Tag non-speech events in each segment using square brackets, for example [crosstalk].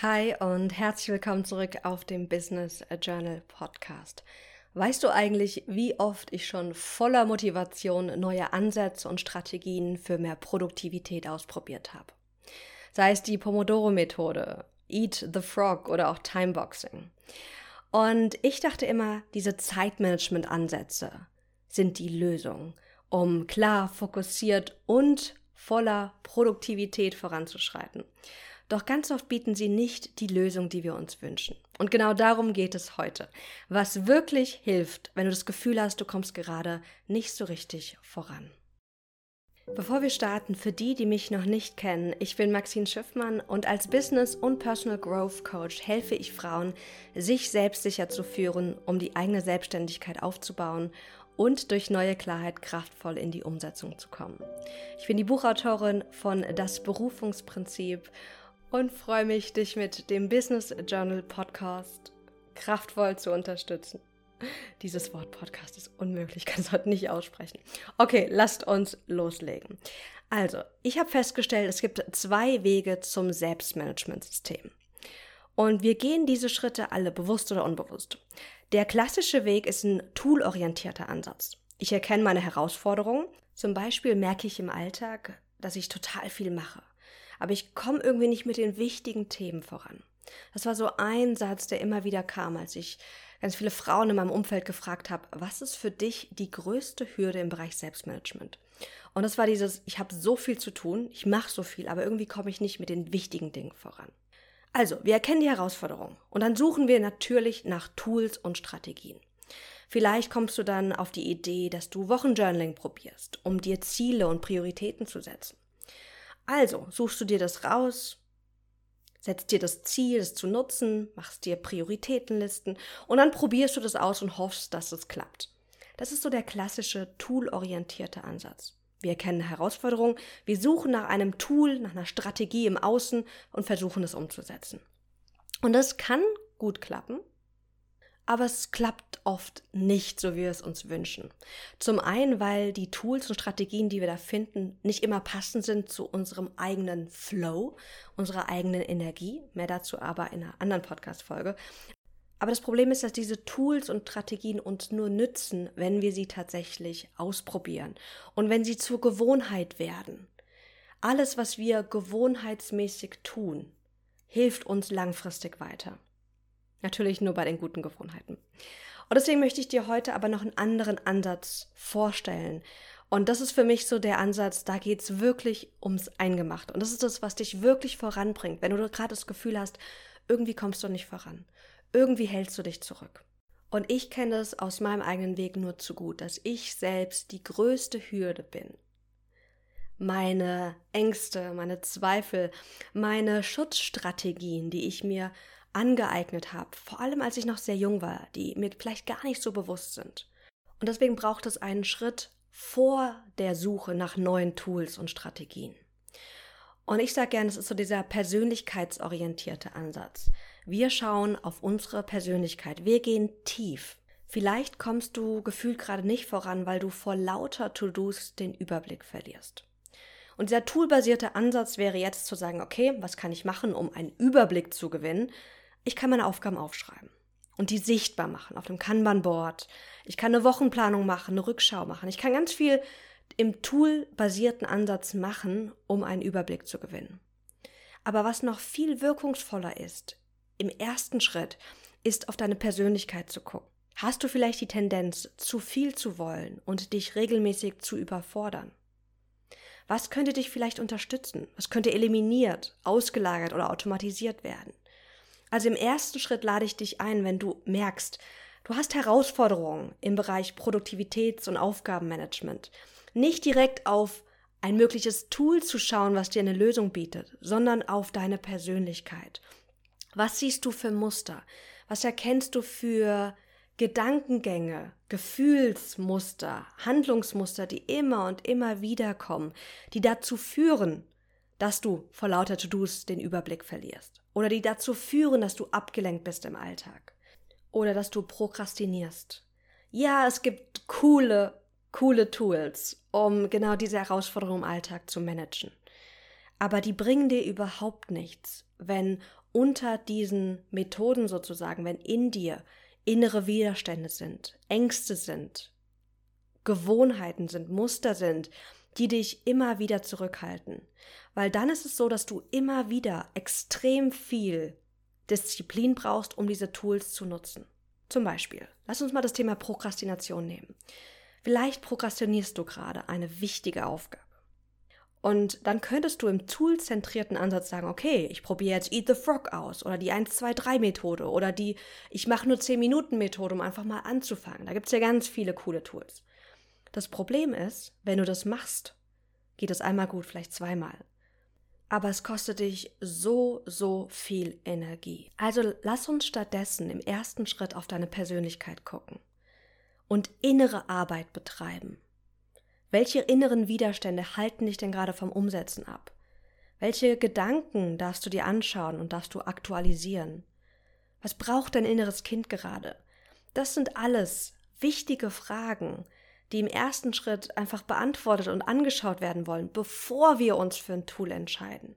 Hi und herzlich willkommen zurück auf dem Business Journal Podcast. Weißt du eigentlich, wie oft ich schon voller Motivation neue Ansätze und Strategien für mehr Produktivität ausprobiert habe? Sei es die Pomodoro-Methode, Eat the Frog oder auch Timeboxing. Und ich dachte immer, diese Zeitmanagement-Ansätze sind die Lösung, um klar, fokussiert und voller Produktivität voranzuschreiten. Doch ganz oft bieten sie nicht die Lösung, die wir uns wünschen. Und genau darum geht es heute. Was wirklich hilft, wenn du das Gefühl hast, du kommst gerade nicht so richtig voran. Bevor wir starten, für die, die mich noch nicht kennen, ich bin Maxine Schiffmann und als Business- und Personal Growth Coach helfe ich Frauen, sich selbstsicher zu führen, um die eigene Selbstständigkeit aufzubauen und durch neue Klarheit kraftvoll in die Umsetzung zu kommen. Ich bin die Buchautorin von Das Berufungsprinzip und freue mich, dich mit dem Business Journal Podcast kraftvoll zu unterstützen. Dieses Wort Podcast ist unmöglich, ich [laughs] kann es heute nicht aussprechen. Okay, lasst uns loslegen. Also, ich habe festgestellt, es gibt zwei Wege zum Selbstmanagementsystem. Und wir gehen diese Schritte alle bewusst oder unbewusst. Der klassische Weg ist ein toolorientierter Ansatz. Ich erkenne meine Herausforderungen. Zum Beispiel merke ich im Alltag, dass ich total viel mache aber ich komme irgendwie nicht mit den wichtigen Themen voran. Das war so ein Satz, der immer wieder kam, als ich ganz viele Frauen in meinem Umfeld gefragt habe, was ist für dich die größte Hürde im Bereich Selbstmanagement? Und das war dieses, ich habe so viel zu tun, ich mache so viel, aber irgendwie komme ich nicht mit den wichtigen Dingen voran. Also, wir erkennen die Herausforderung und dann suchen wir natürlich nach Tools und Strategien. Vielleicht kommst du dann auf die Idee, dass du Wochenjournaling probierst, um dir Ziele und Prioritäten zu setzen. Also suchst du dir das raus, setzt dir das Ziel, es zu nutzen, machst dir Prioritätenlisten und dann probierst du das aus und hoffst, dass es klappt. Das ist so der klassische toolorientierte Ansatz. Wir erkennen Herausforderungen, wir suchen nach einem Tool, nach einer Strategie im Außen und versuchen es umzusetzen. Und das kann gut klappen, aber es klappt oft nicht so, wie wir es uns wünschen. Zum einen, weil die Tools und Strategien, die wir da finden, nicht immer passend sind zu unserem eigenen Flow, unserer eigenen Energie. Mehr dazu aber in einer anderen Podcast-Folge. Aber das Problem ist, dass diese Tools und Strategien uns nur nützen, wenn wir sie tatsächlich ausprobieren und wenn sie zur Gewohnheit werden. Alles, was wir gewohnheitsmäßig tun, hilft uns langfristig weiter. Natürlich nur bei den guten Gewohnheiten. Und deswegen möchte ich dir heute aber noch einen anderen Ansatz vorstellen. Und das ist für mich so der Ansatz, da geht es wirklich ums Eingemachte. Und das ist das, was dich wirklich voranbringt. Wenn du gerade das Gefühl hast, irgendwie kommst du nicht voran. Irgendwie hältst du dich zurück. Und ich kenne es aus meinem eigenen Weg nur zu gut, dass ich selbst die größte Hürde bin. Meine Ängste, meine Zweifel, meine Schutzstrategien, die ich mir angeeignet habe, vor allem als ich noch sehr jung war, die mir vielleicht gar nicht so bewusst sind. Und deswegen braucht es einen Schritt vor der Suche nach neuen Tools und Strategien. Und ich sage gerne, es ist so dieser persönlichkeitsorientierte Ansatz. Wir schauen auf unsere Persönlichkeit. Wir gehen tief. Vielleicht kommst du gefühlt gerade nicht voran, weil du vor lauter To-Dos den Überblick verlierst. Und dieser toolbasierte Ansatz wäre jetzt zu sagen, okay, was kann ich machen, um einen Überblick zu gewinnen? Ich kann meine Aufgaben aufschreiben und die sichtbar machen auf dem Kanban-Board. Ich kann eine Wochenplanung machen, eine Rückschau machen. Ich kann ganz viel im Tool-basierten Ansatz machen, um einen Überblick zu gewinnen. Aber was noch viel wirkungsvoller ist, im ersten Schritt, ist auf deine Persönlichkeit zu gucken. Hast du vielleicht die Tendenz, zu viel zu wollen und dich regelmäßig zu überfordern? Was könnte dich vielleicht unterstützen? Was könnte eliminiert, ausgelagert oder automatisiert werden? Also im ersten Schritt lade ich dich ein, wenn du merkst, du hast Herausforderungen im Bereich Produktivitäts- und Aufgabenmanagement. Nicht direkt auf ein mögliches Tool zu schauen, was dir eine Lösung bietet, sondern auf deine Persönlichkeit. Was siehst du für Muster? Was erkennst du für Gedankengänge, Gefühlsmuster, Handlungsmuster, die immer und immer wieder kommen, die dazu führen, dass du vor lauter To-Dos den Überblick verlierst. Oder die dazu führen, dass du abgelenkt bist im Alltag. Oder dass du prokrastinierst. Ja, es gibt coole, coole Tools, um genau diese Herausforderung im Alltag zu managen. Aber die bringen dir überhaupt nichts, wenn unter diesen Methoden sozusagen, wenn in dir innere Widerstände sind, Ängste sind, Gewohnheiten sind, Muster sind, die dich immer wieder zurückhalten. Weil dann ist es so, dass du immer wieder extrem viel Disziplin brauchst, um diese Tools zu nutzen. Zum Beispiel, lass uns mal das Thema Prokrastination nehmen. Vielleicht prokrastinierst du gerade eine wichtige Aufgabe. Und dann könntest du im toolzentrierten Ansatz sagen, okay, ich probiere jetzt Eat the Frog aus oder die 1, 2, 3 Methode oder die Ich mache nur 10 Minuten Methode, um einfach mal anzufangen. Da gibt es ja ganz viele coole Tools. Das Problem ist, wenn du das machst, geht es einmal gut, vielleicht zweimal. Aber es kostet dich so, so viel Energie. Also lass uns stattdessen im ersten Schritt auf deine Persönlichkeit gucken und innere Arbeit betreiben. Welche inneren Widerstände halten dich denn gerade vom Umsetzen ab? Welche Gedanken darfst du dir anschauen und darfst du aktualisieren? Was braucht dein inneres Kind gerade? Das sind alles wichtige Fragen, die im ersten Schritt einfach beantwortet und angeschaut werden wollen, bevor wir uns für ein Tool entscheiden.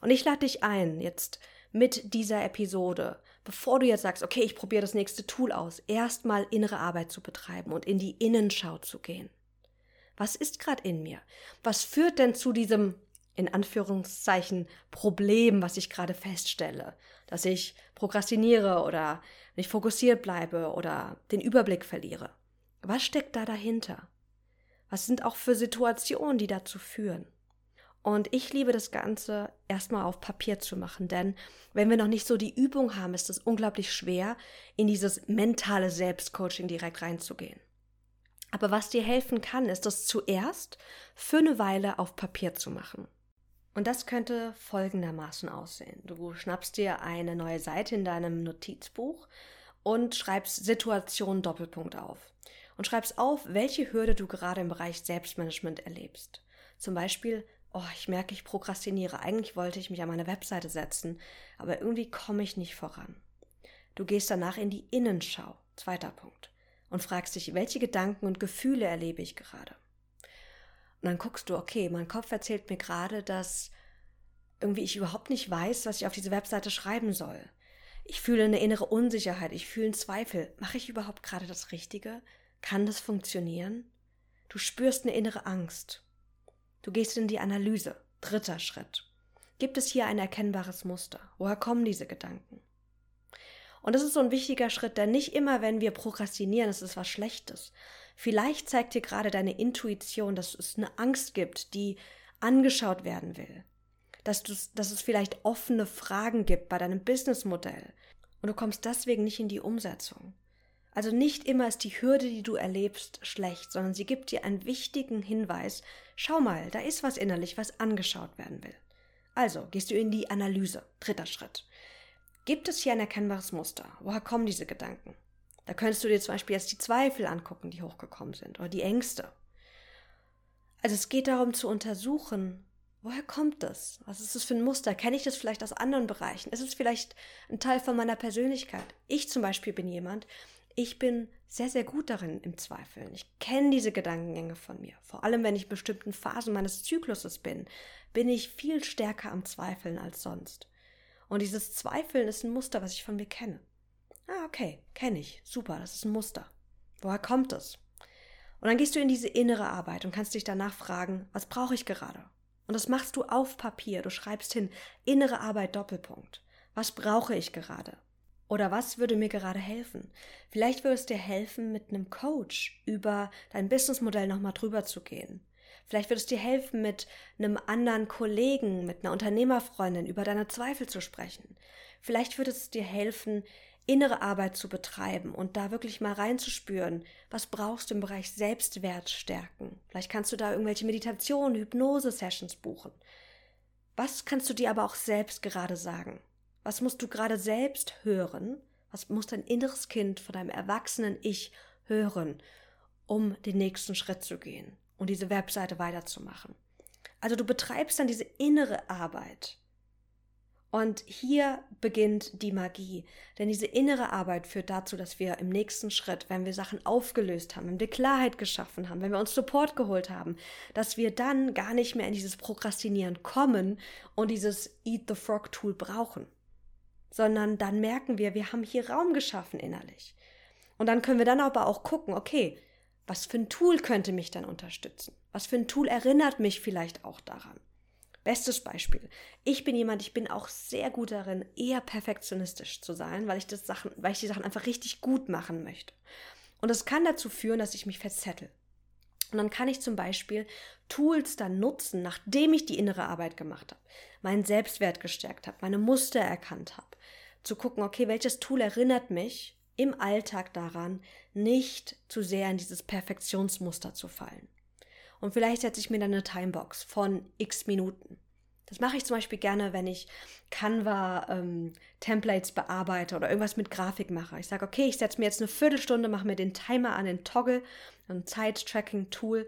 Und ich lade dich ein, jetzt mit dieser Episode, bevor du jetzt sagst, okay, ich probiere das nächste Tool aus, erstmal innere Arbeit zu betreiben und in die Innenschau zu gehen. Was ist gerade in mir? Was führt denn zu diesem, in Anführungszeichen, Problem, was ich gerade feststelle? Dass ich prokrastiniere oder nicht fokussiert bleibe oder den Überblick verliere. Was steckt da dahinter? Was sind auch für Situationen, die dazu führen? Und ich liebe das Ganze erstmal auf Papier zu machen, denn wenn wir noch nicht so die Übung haben, ist es unglaublich schwer, in dieses mentale Selbstcoaching direkt reinzugehen. Aber was dir helfen kann, ist das zuerst für eine Weile auf Papier zu machen. Und das könnte folgendermaßen aussehen. Du schnappst dir eine neue Seite in deinem Notizbuch und schreibst Situation Doppelpunkt auf und schreibst auf, welche Hürde du gerade im Bereich Selbstmanagement erlebst. Zum Beispiel, oh, ich merke, ich prokrastiniere. Eigentlich wollte ich mich an meine Webseite setzen, aber irgendwie komme ich nicht voran. Du gehst danach in die Innenschau, zweiter Punkt, und fragst dich, welche Gedanken und Gefühle erlebe ich gerade. Und dann guckst du, okay, mein Kopf erzählt mir gerade, dass irgendwie ich überhaupt nicht weiß, was ich auf diese Webseite schreiben soll. Ich fühle eine innere Unsicherheit, ich fühle einen Zweifel. Mache ich überhaupt gerade das Richtige? Kann das funktionieren? Du spürst eine innere Angst. Du gehst in die Analyse. Dritter Schritt. Gibt es hier ein erkennbares Muster? Woher kommen diese Gedanken? Und das ist so ein wichtiger Schritt, denn nicht immer, wenn wir prokrastinieren, ist es was Schlechtes. Vielleicht zeigt dir gerade deine Intuition, dass es eine Angst gibt, die angeschaut werden will. Dass, dass es vielleicht offene Fragen gibt bei deinem Businessmodell. Und du kommst deswegen nicht in die Umsetzung. Also nicht immer ist die Hürde, die du erlebst, schlecht, sondern sie gibt dir einen wichtigen Hinweis. Schau mal, da ist was innerlich, was angeschaut werden will. Also gehst du in die Analyse. Dritter Schritt. Gibt es hier ein erkennbares Muster? Woher kommen diese Gedanken? Da könntest du dir zum Beispiel jetzt die Zweifel angucken, die hochgekommen sind, oder die Ängste. Also es geht darum zu untersuchen, woher kommt das? Was ist das für ein Muster? Kenne ich das vielleicht aus anderen Bereichen? Ist es vielleicht ein Teil von meiner Persönlichkeit? Ich zum Beispiel bin jemand, ich bin sehr, sehr gut darin im Zweifeln. Ich kenne diese Gedankengänge von mir. Vor allem, wenn ich in bestimmten Phasen meines Zykluses bin, bin ich viel stärker am Zweifeln als sonst. Und dieses Zweifeln ist ein Muster, was ich von mir kenne. Ah, okay, kenne ich. Super, das ist ein Muster. Woher kommt es? Und dann gehst du in diese innere Arbeit und kannst dich danach fragen, was brauche ich gerade? Und das machst du auf Papier. Du schreibst hin, innere Arbeit Doppelpunkt. Was brauche ich gerade? Oder was würde mir gerade helfen? Vielleicht würde es dir helfen, mit einem Coach über dein Businessmodell nochmal drüber zu gehen. Vielleicht würde es dir helfen, mit einem anderen Kollegen, mit einer Unternehmerfreundin über deine Zweifel zu sprechen. Vielleicht würde es dir helfen, innere Arbeit zu betreiben und da wirklich mal reinzuspüren, was brauchst du im Bereich Selbstwert stärken. Vielleicht kannst du da irgendwelche Meditationen, Hypnose-Sessions buchen. Was kannst du dir aber auch selbst gerade sagen? Was musst du gerade selbst hören? Was muss dein inneres Kind von deinem erwachsenen Ich hören, um den nächsten Schritt zu gehen und diese Webseite weiterzumachen? Also du betreibst dann diese innere Arbeit. Und hier beginnt die Magie. Denn diese innere Arbeit führt dazu, dass wir im nächsten Schritt, wenn wir Sachen aufgelöst haben, wenn wir Klarheit geschaffen haben, wenn wir uns Support geholt haben, dass wir dann gar nicht mehr in dieses Prokrastinieren kommen und dieses Eat the Frog Tool brauchen. Sondern dann merken wir, wir haben hier Raum geschaffen innerlich. Und dann können wir dann aber auch gucken, okay, was für ein Tool könnte mich dann unterstützen? Was für ein Tool erinnert mich vielleicht auch daran? Bestes Beispiel. Ich bin jemand, ich bin auch sehr gut darin, eher perfektionistisch zu sein, weil ich das Sachen, weil ich die Sachen einfach richtig gut machen möchte. Und das kann dazu führen, dass ich mich verzettel. Und dann kann ich zum Beispiel Tools dann nutzen, nachdem ich die innere Arbeit gemacht habe, meinen Selbstwert gestärkt habe, meine Muster erkannt habe, zu gucken, okay, welches Tool erinnert mich im Alltag daran, nicht zu sehr in dieses Perfektionsmuster zu fallen. Und vielleicht setze ich mir dann eine Timebox von x Minuten. Das mache ich zum Beispiel gerne, wenn ich Canva ähm, bearbeite oder irgendwas mit Grafik mache. Ich sage, okay, ich setze mir jetzt eine Viertelstunde, mache mir den Timer an den Toggle, ein Zeit-Tracking-Tool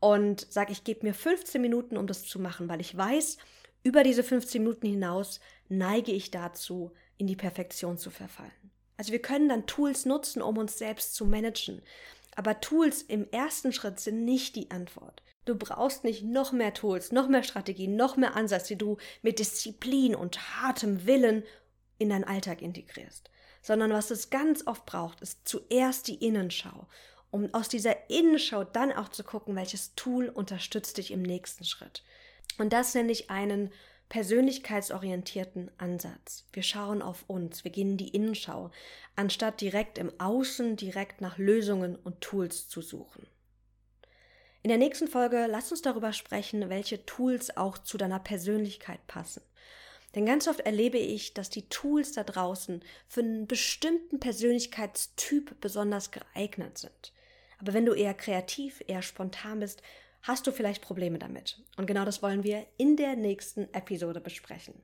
und sage, ich gebe mir 15 Minuten, um das zu machen, weil ich weiß, über diese 15 Minuten hinaus neige ich dazu, in die Perfektion zu verfallen. Also wir können dann Tools nutzen, um uns selbst zu managen. Aber Tools im ersten Schritt sind nicht die Antwort. Du brauchst nicht noch mehr Tools, noch mehr Strategien, noch mehr Ansätze, die du mit Disziplin und hartem Willen in deinen Alltag integrierst. Sondern was es ganz oft braucht, ist zuerst die Innenschau, um aus dieser Innenschau dann auch zu gucken, welches Tool unterstützt dich im nächsten Schritt. Und das nenne ich einen persönlichkeitsorientierten Ansatz. Wir schauen auf uns, wir gehen in die Innenschau, anstatt direkt im Außen direkt nach Lösungen und Tools zu suchen. In der nächsten Folge lass uns darüber sprechen, welche Tools auch zu deiner Persönlichkeit passen. Denn ganz oft erlebe ich, dass die Tools da draußen für einen bestimmten Persönlichkeitstyp besonders geeignet sind. Aber wenn du eher kreativ, eher spontan bist, hast du vielleicht Probleme damit. Und genau das wollen wir in der nächsten Episode besprechen.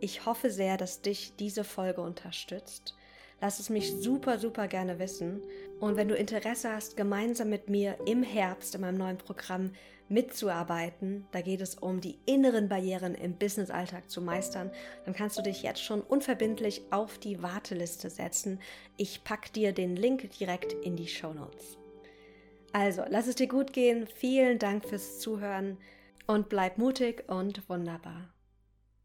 Ich hoffe sehr, dass dich diese Folge unterstützt. Lass es mich super, super gerne wissen. Und wenn du Interesse hast, gemeinsam mit mir im Herbst in meinem neuen Programm mitzuarbeiten, da geht es um die inneren Barrieren im Businessalltag zu meistern, dann kannst du dich jetzt schon unverbindlich auf die Warteliste setzen. Ich packe dir den Link direkt in die Show Notes. Also, lass es dir gut gehen. Vielen Dank fürs Zuhören und bleib mutig und wunderbar.